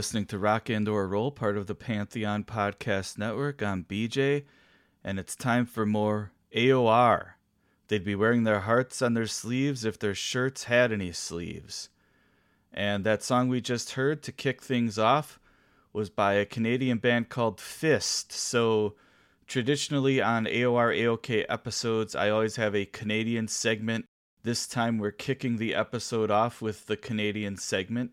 Listening to Rock and or Roll, part of the Pantheon Podcast Network. I'm BJ, and it's time for more AOR. They'd be wearing their hearts on their sleeves if their shirts had any sleeves. And that song we just heard to kick things off was by a Canadian band called Fist. So, traditionally on AOR AOK episodes, I always have a Canadian segment. This time we're kicking the episode off with the Canadian segment.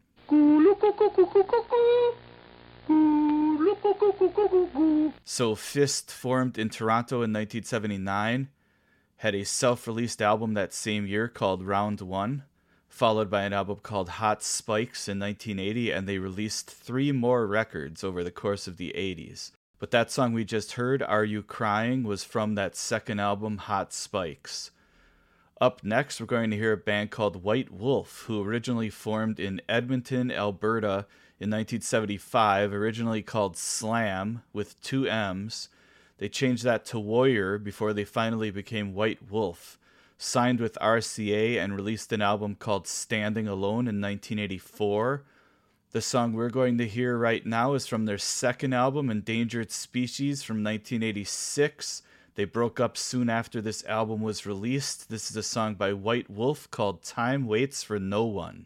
So Fist formed in Toronto in 1979, had a self-released album that same year called Round 1, followed by an album called Hot Spikes in 1980 and they released 3 more records over the course of the 80s. But that song we just heard, Are You Crying, was from that second album Hot Spikes. Up next, we're going to hear a band called White Wolf, who originally formed in Edmonton, Alberta in 1975, originally called Slam with two M's. They changed that to Warrior before they finally became White Wolf. Signed with RCA and released an album called Standing Alone in 1984. The song we're going to hear right now is from their second album, Endangered Species, from 1986. They broke up soon after this album was released. This is a song by White Wolf called Time Waits for No One.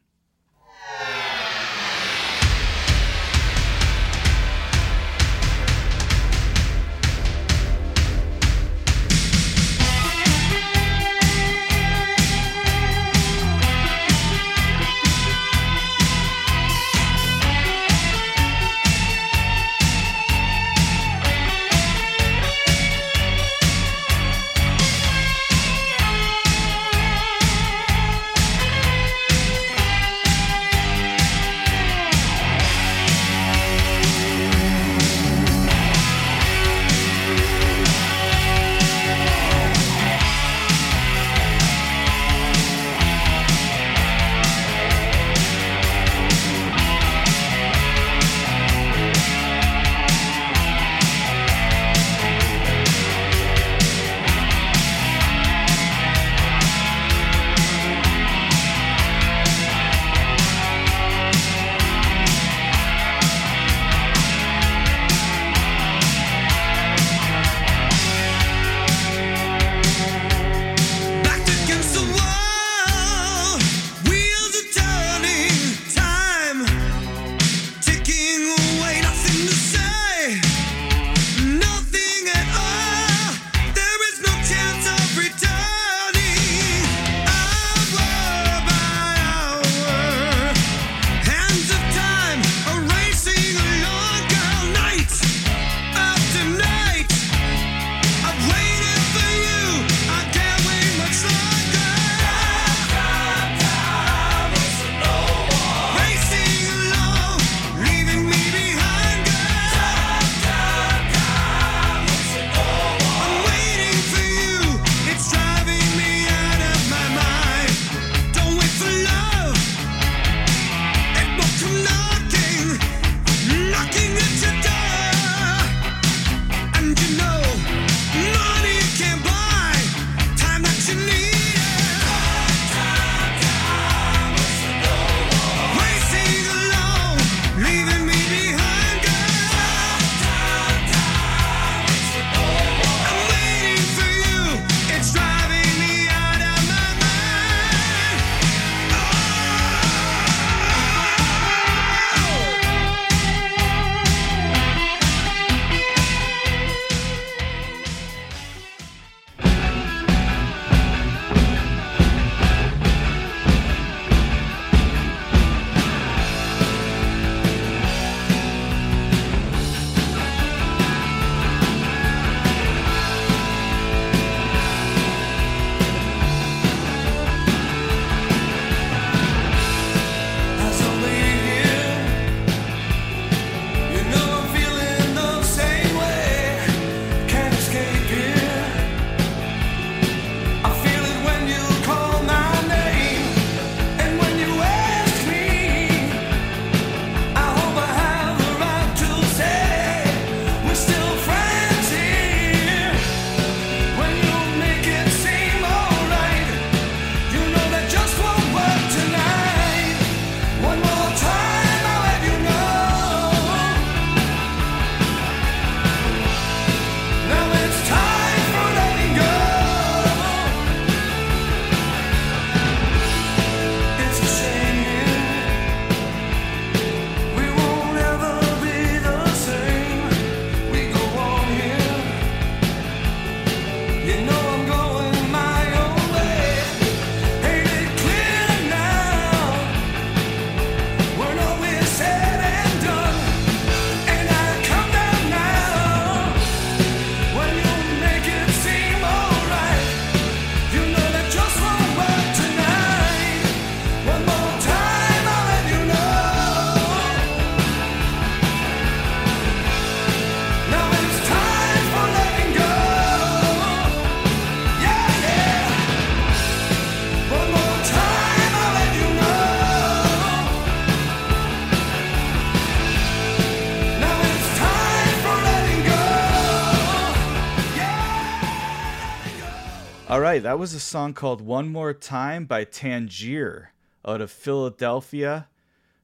All right, that was a song called One More Time by Tangier out of Philadelphia,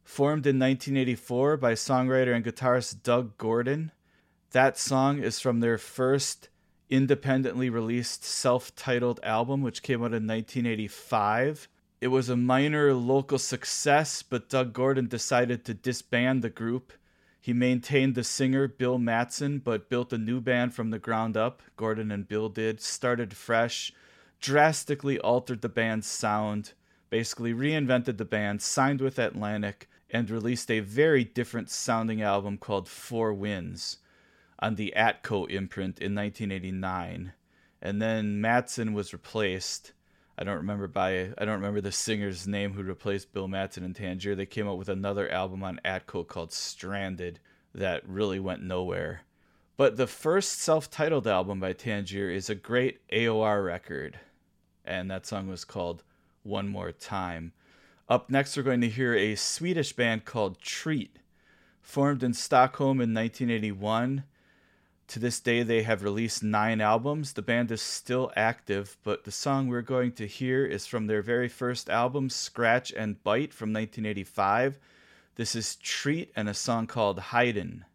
formed in 1984 by songwriter and guitarist Doug Gordon. That song is from their first independently released self titled album, which came out in 1985. It was a minor local success, but Doug Gordon decided to disband the group. He maintained the singer Bill Matson, but built a new band from the ground up. Gordon and Bill did, started fresh, drastically altered the band's sound, basically reinvented the band, signed with Atlantic, and released a very different sounding album called Four Winds on the Atco imprint in 1989. And then Matson was replaced. I don't remember by I don't remember the singer's name who replaced Bill Matson in Tangier. They came out with another album on Atco called Stranded that really went nowhere. But the first self-titled album by Tangier is a great AOR record, and that song was called One More Time. Up next, we're going to hear a Swedish band called Treat, formed in Stockholm in 1981. To this day, they have released nine albums. The band is still active, but the song we're going to hear is from their very first album, Scratch and Bite, from 1985. This is Treat and a song called Hidin'.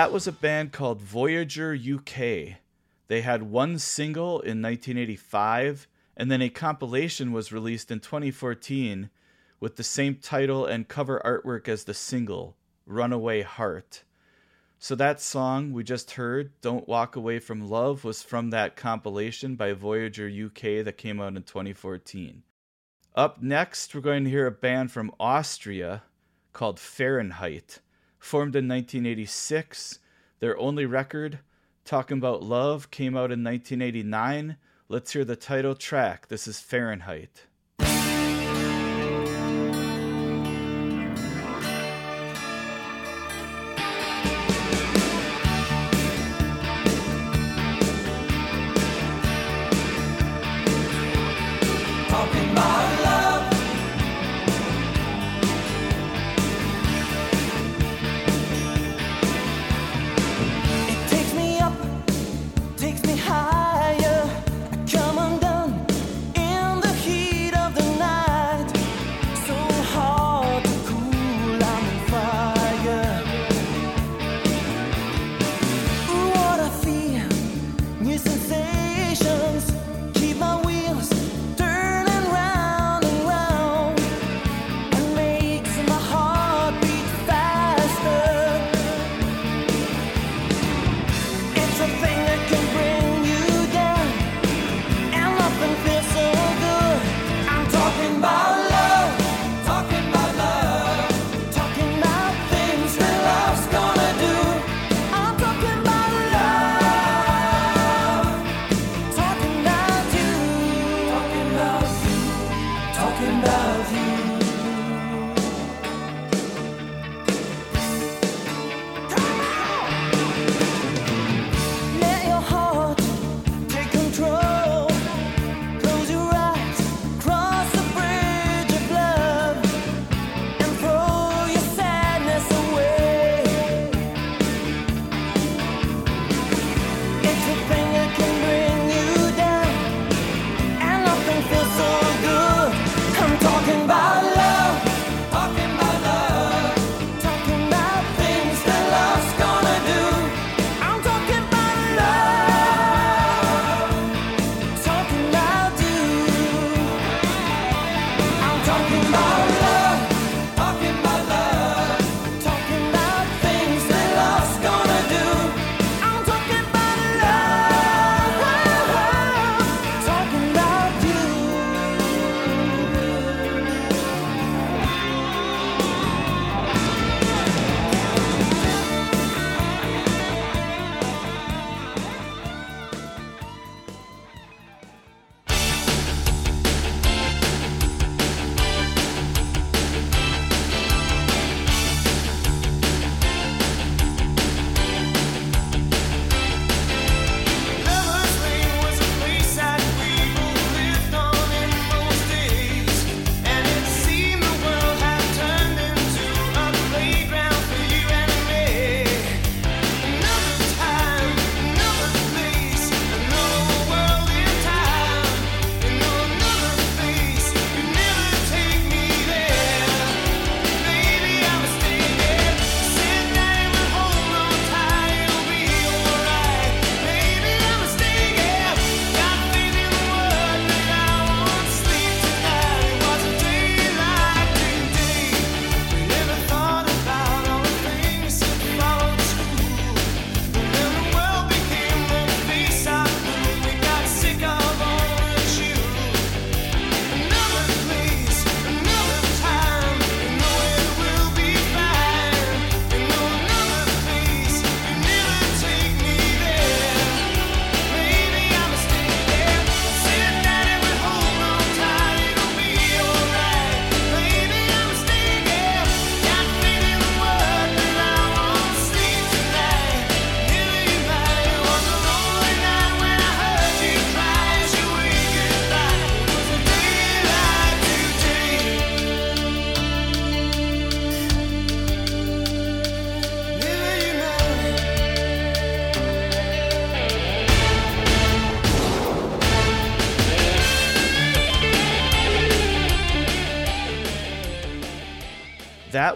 That was a band called Voyager UK. They had one single in 1985, and then a compilation was released in 2014 with the same title and cover artwork as the single, Runaway Heart. So that song we just heard, Don't Walk Away from Love, was from that compilation by Voyager UK that came out in 2014. Up next, we're going to hear a band from Austria called Fahrenheit. Formed in 1986, their only record, Talking About Love, came out in 1989. Let's hear the title track. This is Fahrenheit.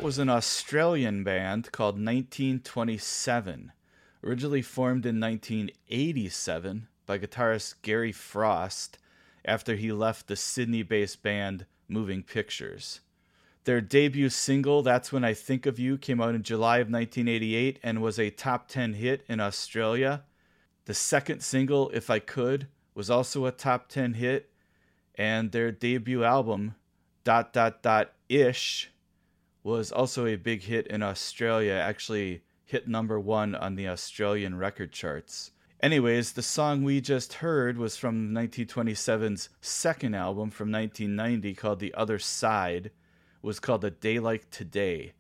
Was an Australian band called 1927, originally formed in 1987 by guitarist Gary Frost after he left the Sydney based band Moving Pictures. Their debut single, That's When I Think of You, came out in July of 1988 and was a top 10 hit in Australia. The second single, If I Could, was also a top 10 hit. And their debut album, Dot Dot Dot Ish, was also a big hit in Australia, actually hit number one on the Australian record charts. Anyways, the song we just heard was from 1927's second album from 1990 called The Other Side. It was called A Day Like Today.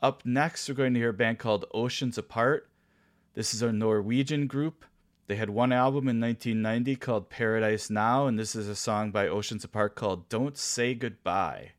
Up next, we're going to hear a band called Oceans Apart. This is a Norwegian group. They had one album in 1990 called Paradise Now, and this is a song by Oceans Apart called Don't Say Goodbye.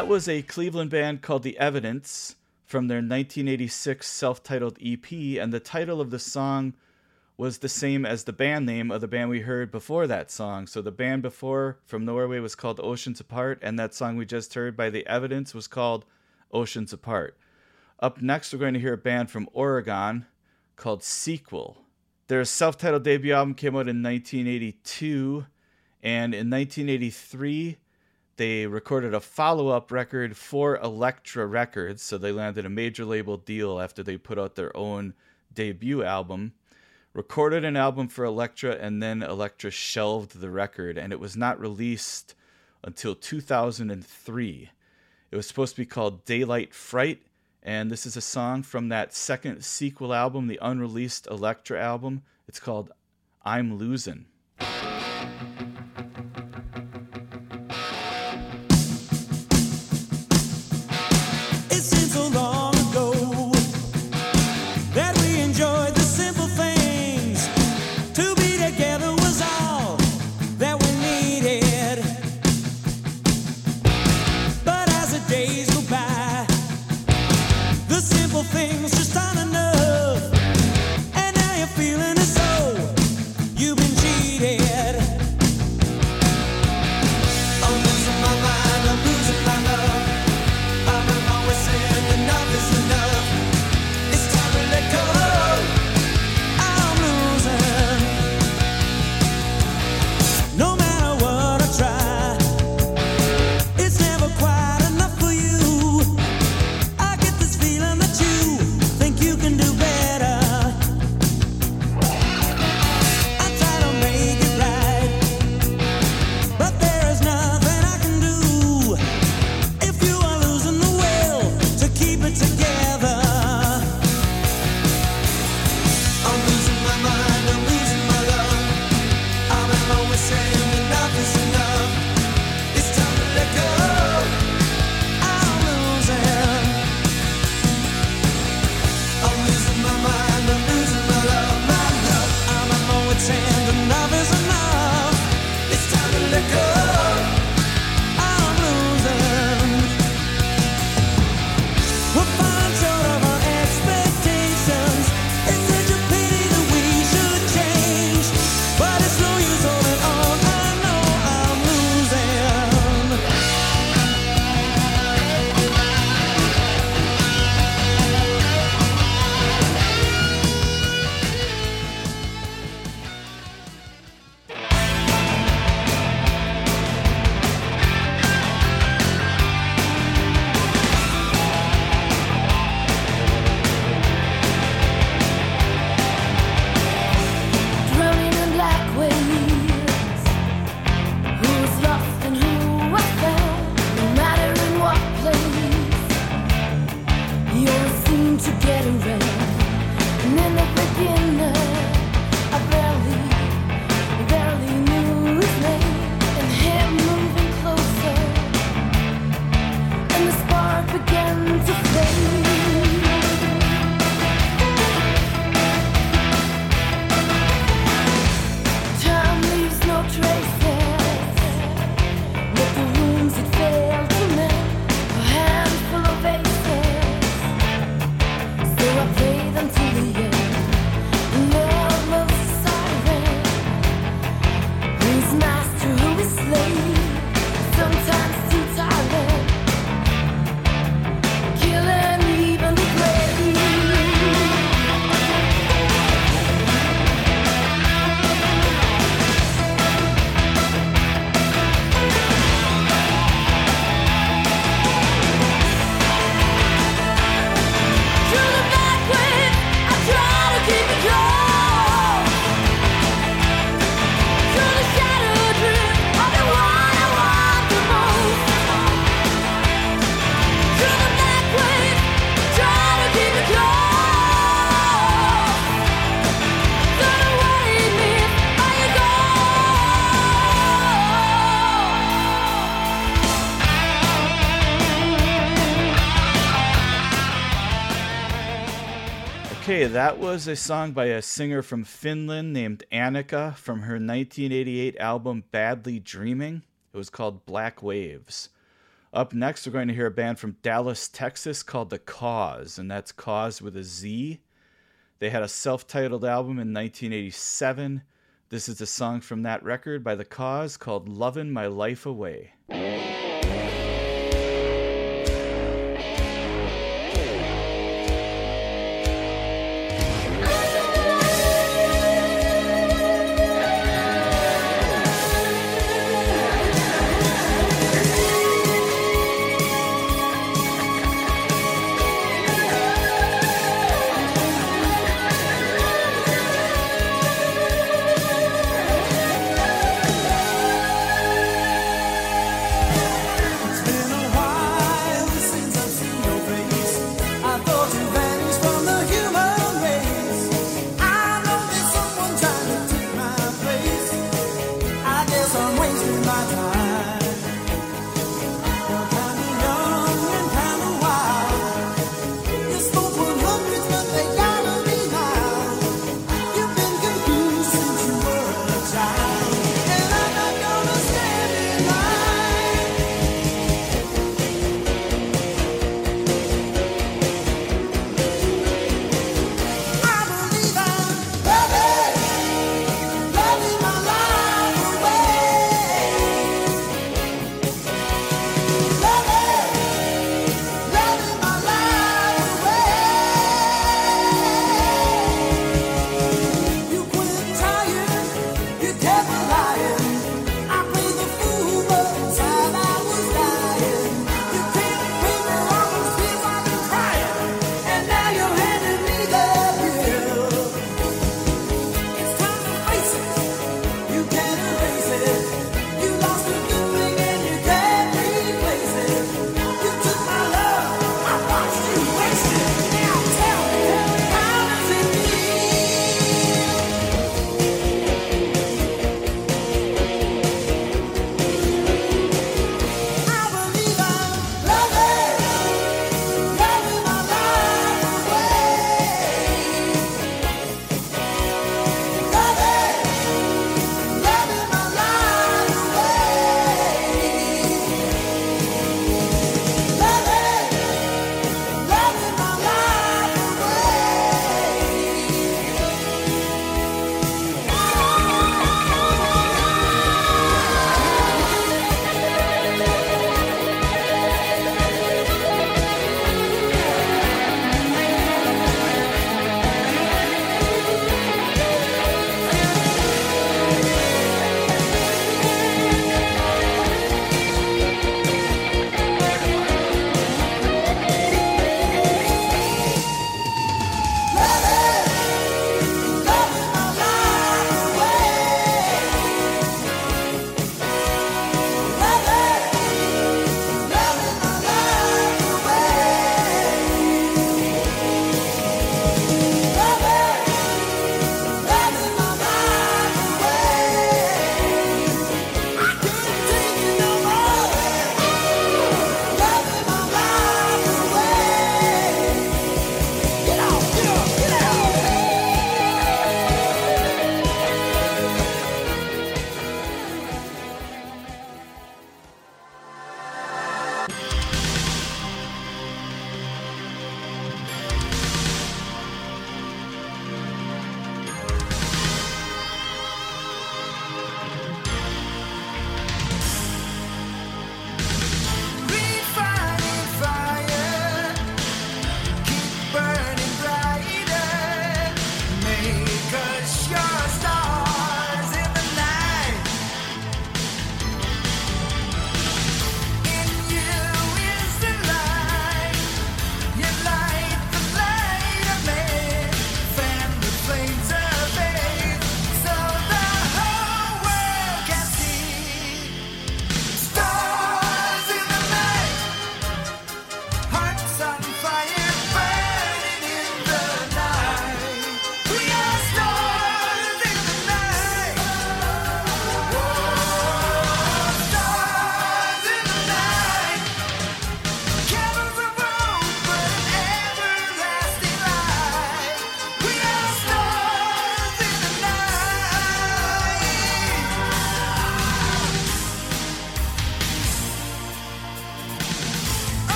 that was a Cleveland band called The Evidence from their 1986 self titled EP, and the title of the song was the same as the band name of the band we heard before that song. So the band before from Norway was called Oceans Apart, and that song we just heard by The Evidence was called Oceans Apart. Up next, we're going to hear a band from Oregon called Sequel. Their self titled debut album came out in 1982, and in 1983, they recorded a follow up record for Elektra Records. So they landed a major label deal after they put out their own debut album. Recorded an album for Elektra, and then Elektra shelved the record, and it was not released until 2003. It was supposed to be called Daylight Fright, and this is a song from that second sequel album, the unreleased Elektra album. It's called I'm Losing. that was a song by a singer from Finland named Annica from her 1988 album Badly Dreaming. It was called Black Waves. Up next, we're going to hear a band from Dallas, Texas called The Cauze, and that's Cause with a Z. They had a self titled album in 1987. This is a song from that record by The Cauze called Lovin' My Life Away.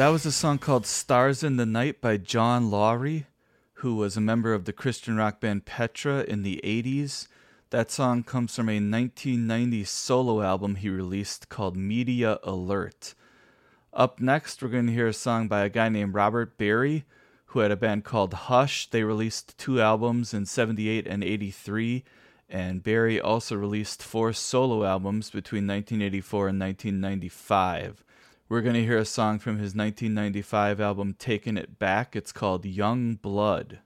That was a song called Stars in the Night by John Lawry, who was a member of the Christian rock band Petra in the 80s. That song comes from a 1990 solo album he released called Media Alert. Up next, we're going to hear a song by a guy named Robert Berry, who had a band called Hush. They released two albums in 78 and 83, and Berry also released four solo albums between 1984 and 1995. We're going to hear a song from his 1995 album Taking It Back. It's called Young Blood.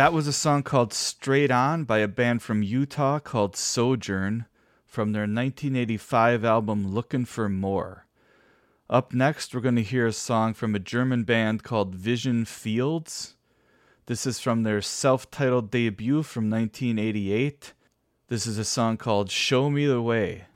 That was a song called Straight On by a band from Utah called Sojourn from their 1985 album Looking for More. Up next, we're going to hear a song from a German band called Vision Fields. This is from their self titled debut from 1988. This is a song called Show Me the Way.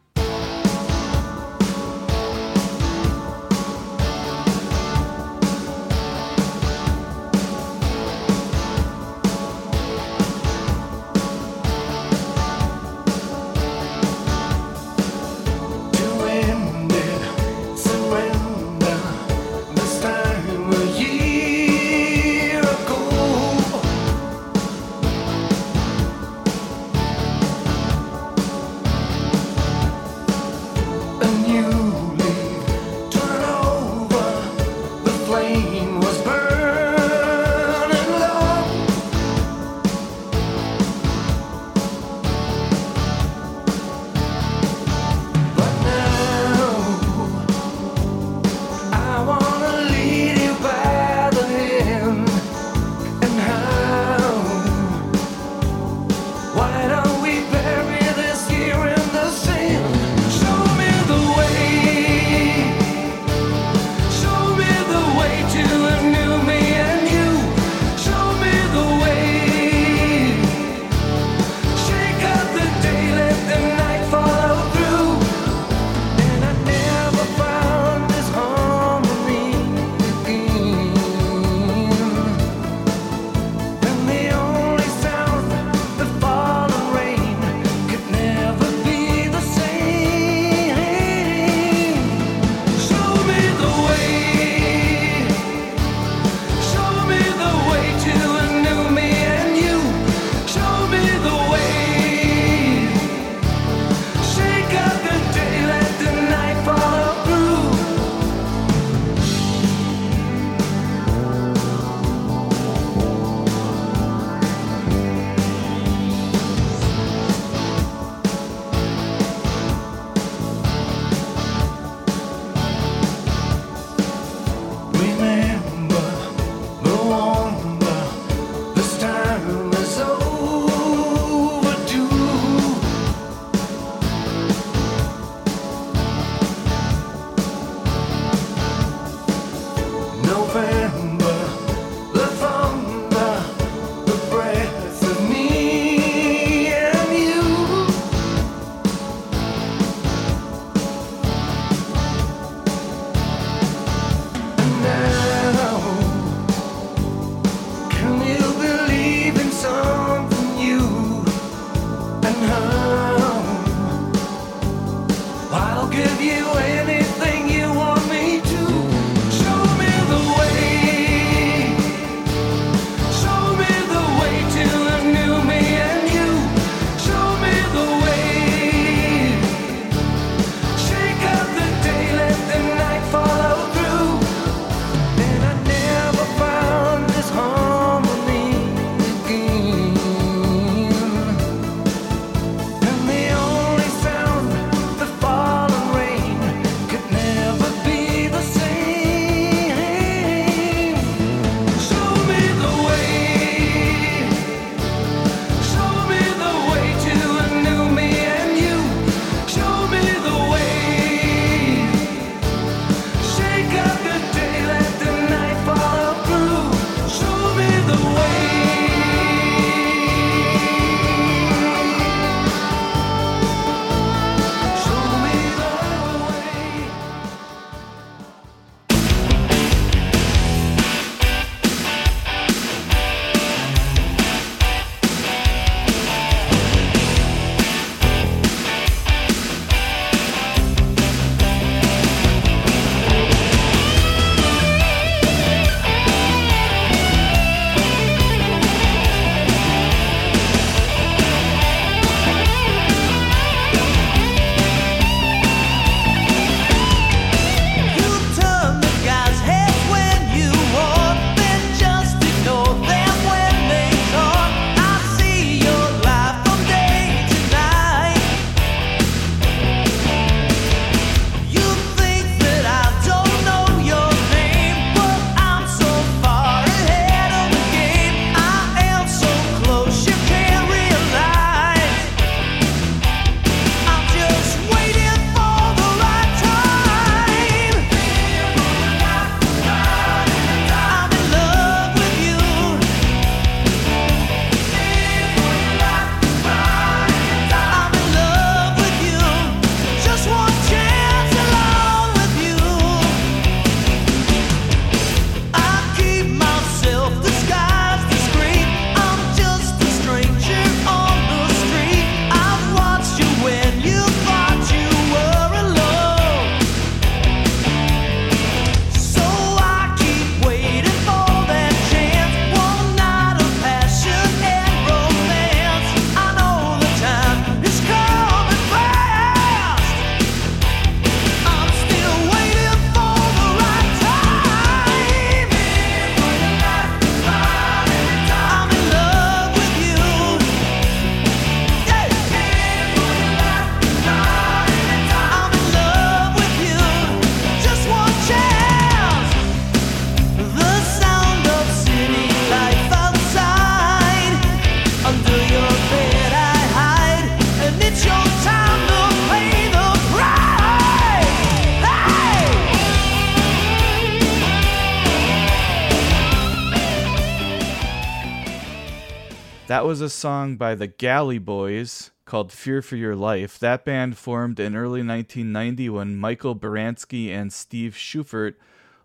That was a song by the Galleyboyz called Fear for Your Life. That band formed in early 1990 when Michael Baranski and Steve Schufert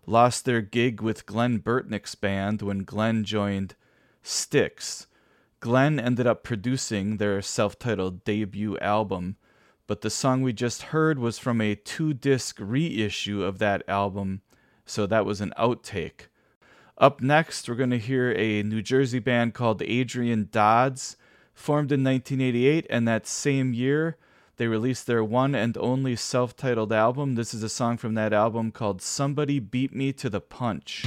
lost their gig with Glenn Burtnik's band when Glenn joined Styx. Glenn ended up producing their self titled debut album, but the song we just heard was from a two disc reissue of that album, so that was an outtake. Up next, we're going to hear a New Jersey band called Adrian Dodz, formed in 1988, and that same year, they released their one and only self titled album. This is a song from that album called Somebody Beat Me to the Punch.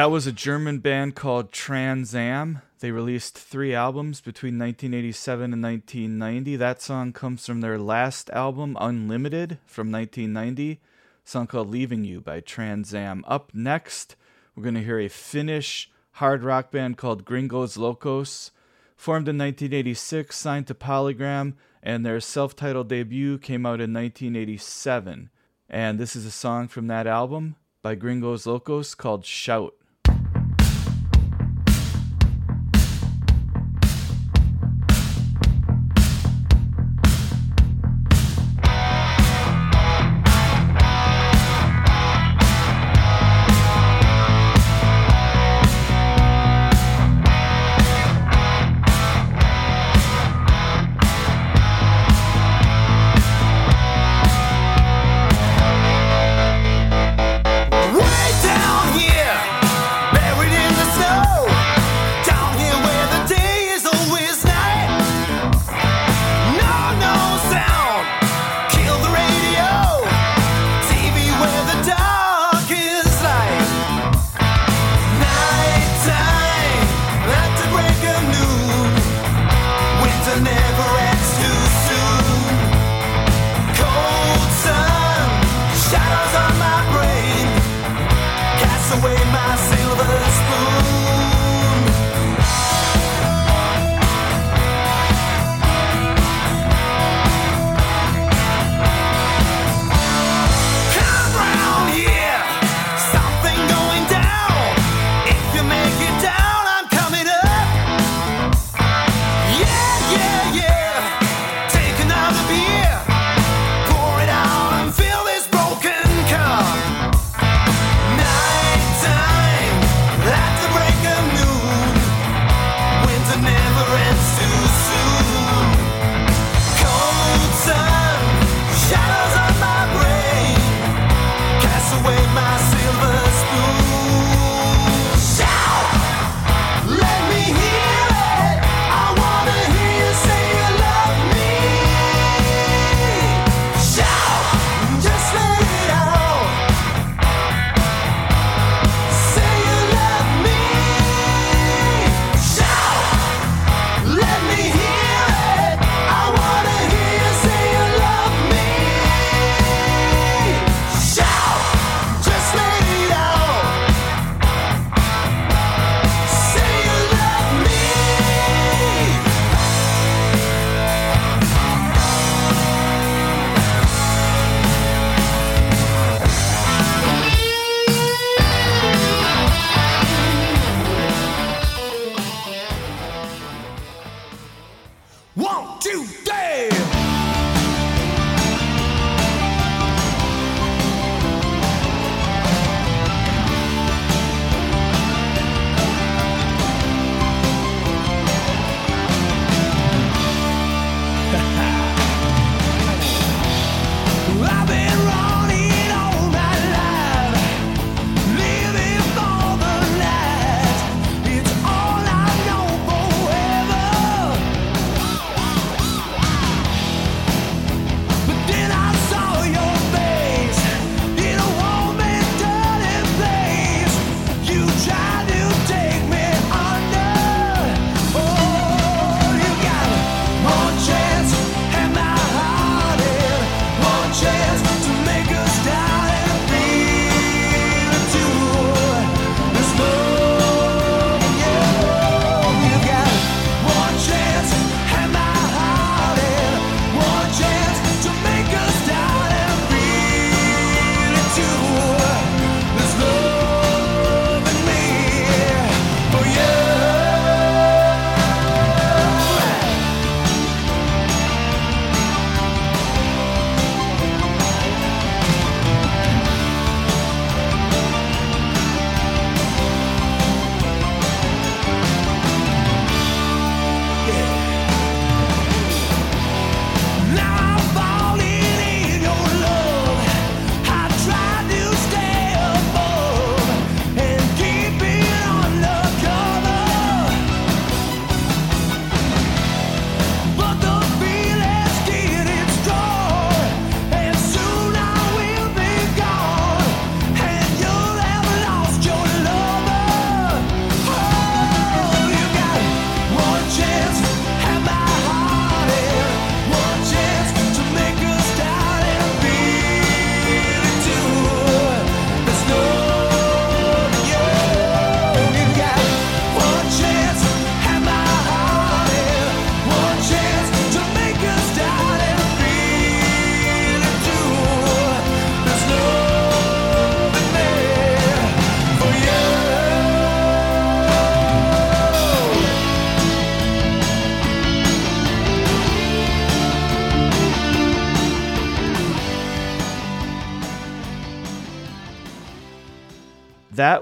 That was a German band called Trans Am. They released three albums between 1987 and 1990. That song comes from their last album, Unlimited, from 1990. A song called Leaving You by Trans Am. Up next, we're going to hear a Finnish hard rock band called Gringos Locos. Formed in 1986, signed to Polygram, and their self titled debut came out in 1987. And this is a song from that album by Gringos Locos called Shout.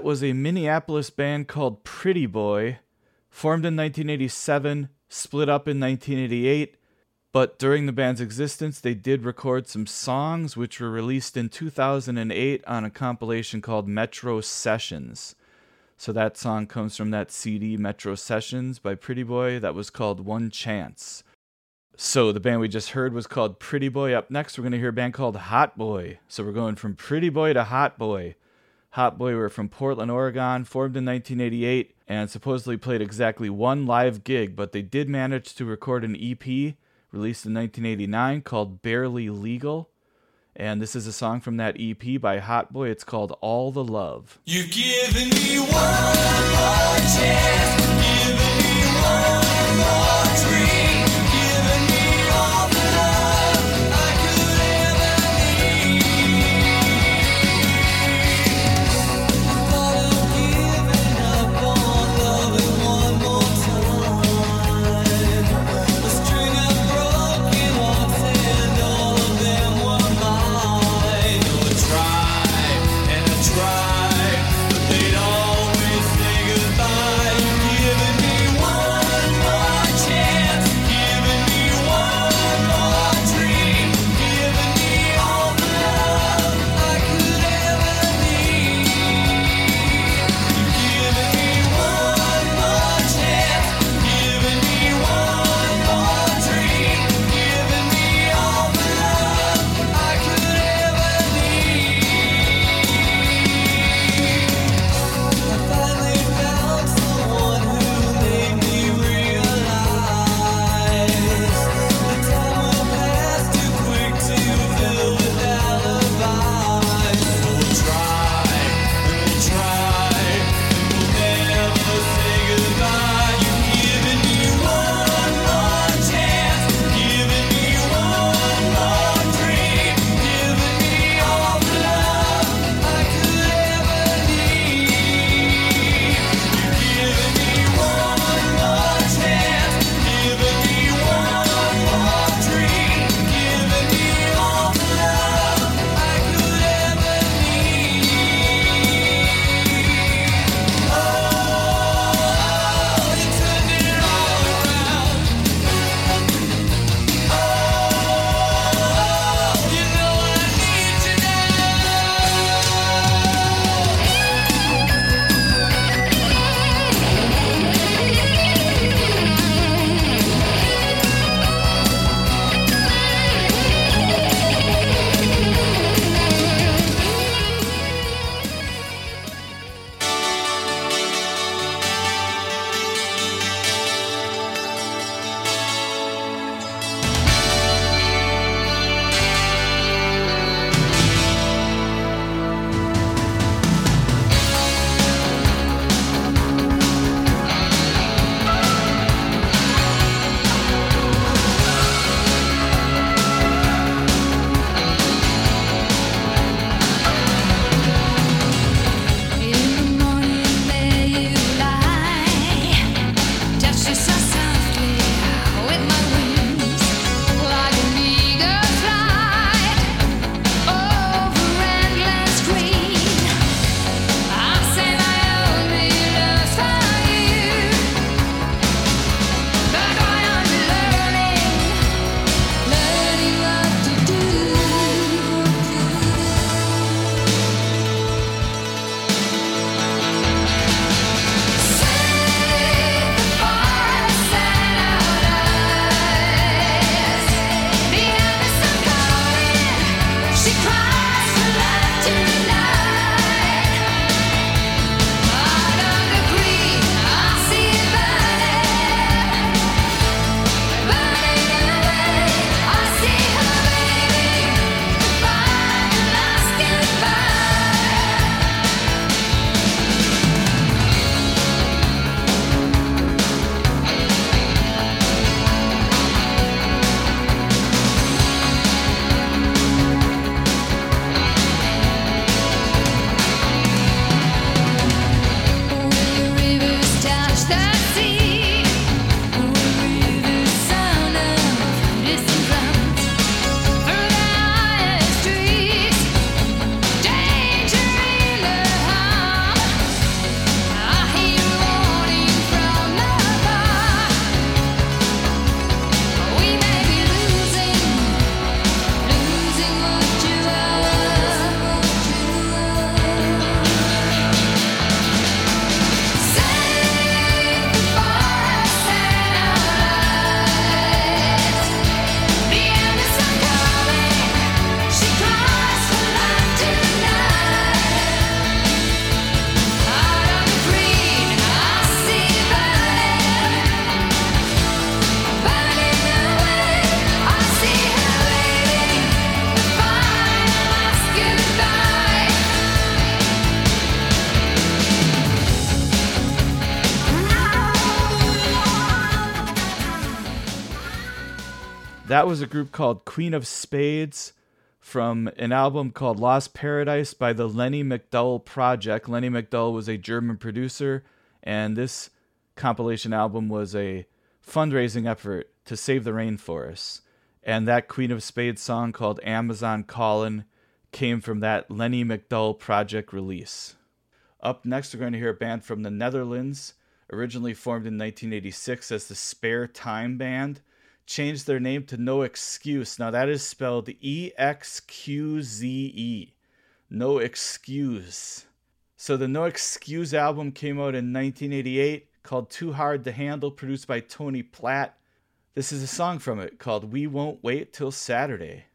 Was a Minneapolis band called Pretty Boy, formed in 1987, split up in 1988. But during the band's existence, they did record some songs which were released in 2008 on a compilation called Metro Sessions. So that song comes from that CD, Metro Sessions by Pretty Boy, that was called One Chance. So the band we just heard was called Pretty Boy. Up next, we're going to hear a band called Hot Boy. So we're going from Pretty Boy to Hot Boy. Hot Boy were from Portland, Oregon, formed in 1988, and supposedly played exactly one live gig, but they did manage to record an EP released in 1989 called Barely Legal. And this is a song from that EP by Hot Boy. It's called All the Love. You've given me one more chance, given me one more dream, That was a group called Queen of Spades from an album called Lost Paradise by the Lenny MacDowell Project. Lenny MacDowell was a German producer, and this compilation album was a fundraising effort to save the rainforests. And that Queen of Spades song called Amazon Callin' came from that Lenny MacDowell Project release. Up next, we're going to hear a band from the Netherlands, originally formed in 1986 as the Spare Time Band, changed their name to No ExQze. Now, that is spelled E X Q Z E. No ExQze. So, the No ExQze album came out in 1988 called Too Hard to Handle, produced by Tony Platt. This is a song from it called We Won't Wait Till Saturday.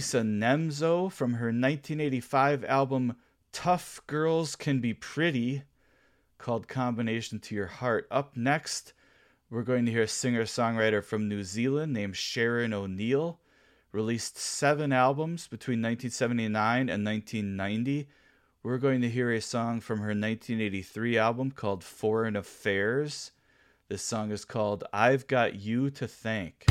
Lisa Nemzo from her 1985 album Tough Girls Can Be Pretty, called Combination to Your Heart. Up next, we're going to hear a singer songwriter from New Zealand named Sharon O'Neill. released seven albums between 1979 and 1990. We're going to hear a song from her 1983 album called Foreign Affairs. This song is called I've Got You to Thank.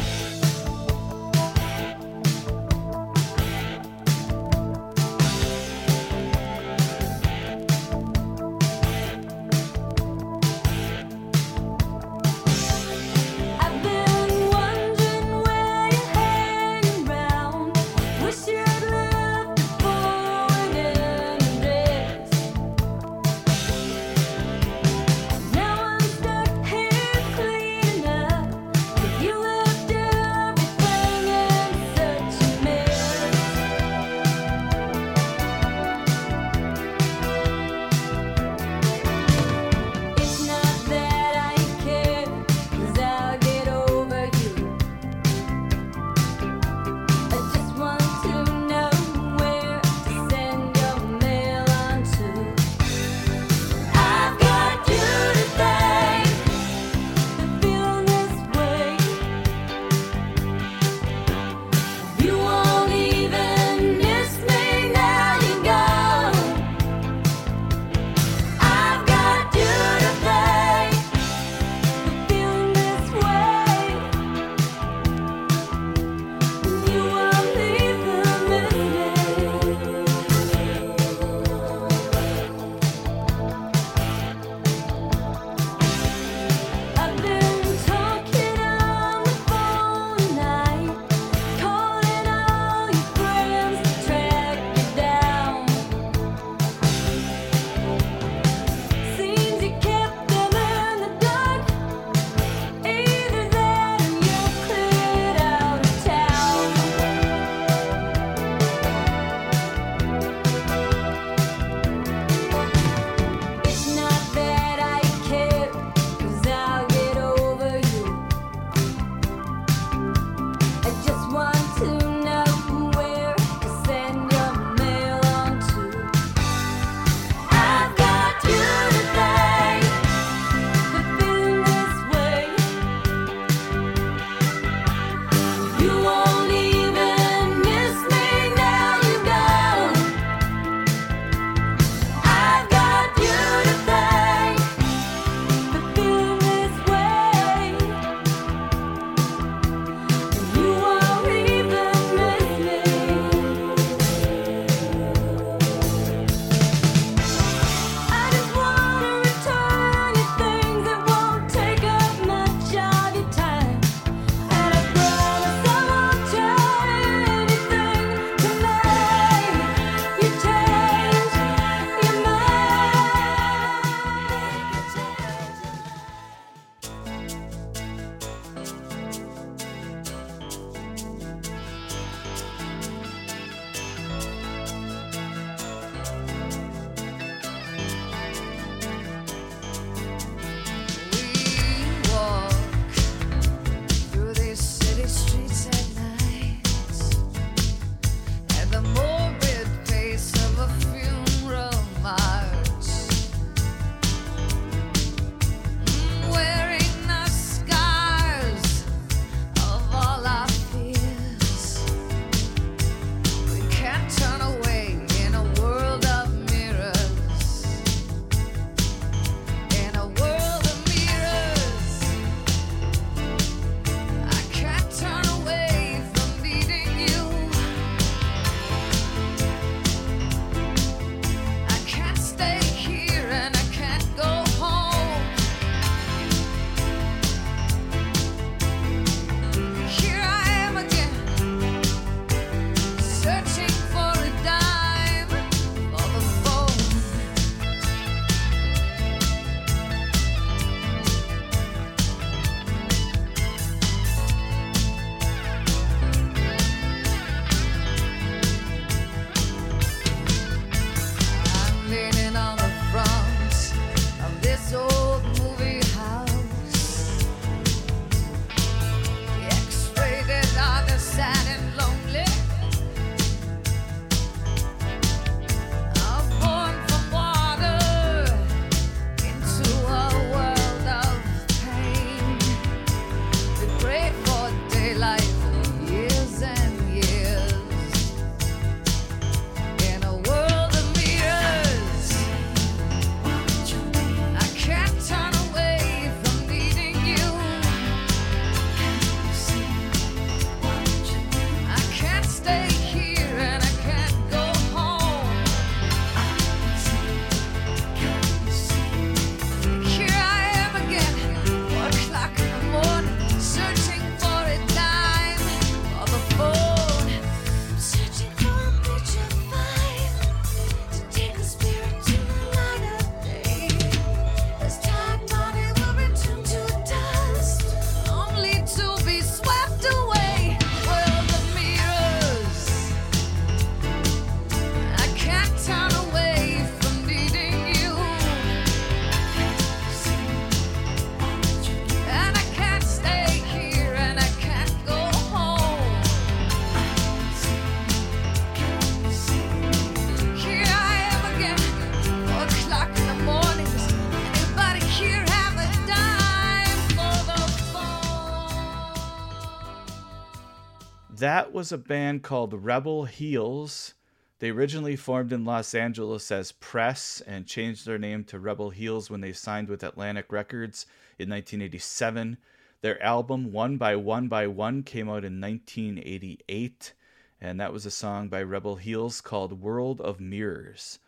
Was a band called Rebel Heels. They originally formed in Los Angeles as Press and changed their name to Rebel Heels when they signed with Atlantic Records in 1987. Their album One by One by One came out in 1988, and that was a song by Rebel Heels called World of Mirrors.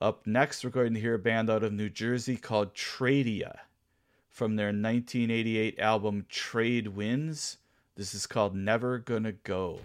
Up next, we're going to hear a band out of New Jersey called Tradia from their 1988 album Trade Winds. This is called Never Gonna Go.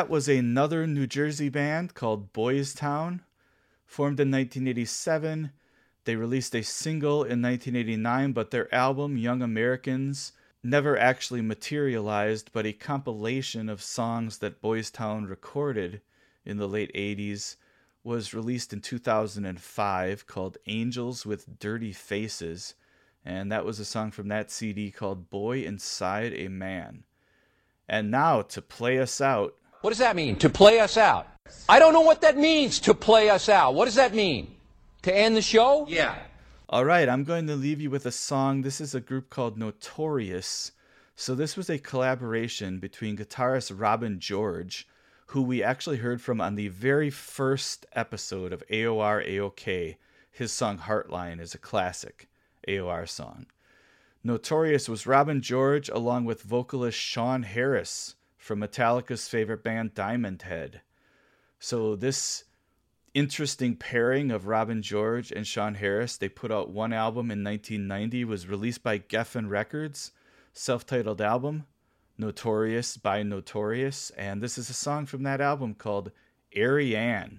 That was another New Jersey band called Boystown, formed in 1987. They released a single in 1989, but their album, Young Americans, never actually materialized, but a compilation of songs that Boystown recorded in the late 80s was released in 2005 called Angels with Dirty Faces. And that was a song from that CD called Boy Inside a Man. And now to play us out, What does that mean? To play us out? I don't know what that means, to play us out. What does that mean? To end the show? Yeah. All right, I'm going to leave you with a song. This is a group called Notorious. So, this was a collaboration between guitarist Robin George, who we actually heard from on the very first episode of AOR AOK. His song Heartline is a classic AOR song. Notorious was Robin George along with vocalist Sean Harris from Metallica's favorite band Diamond Head. So, this interesting pairing of Robin George and Sean Harris. They put out one album in 1990, was released by Geffen Records, self-titled album, Notorious by Notorious, and this is a song from that album called Arianne.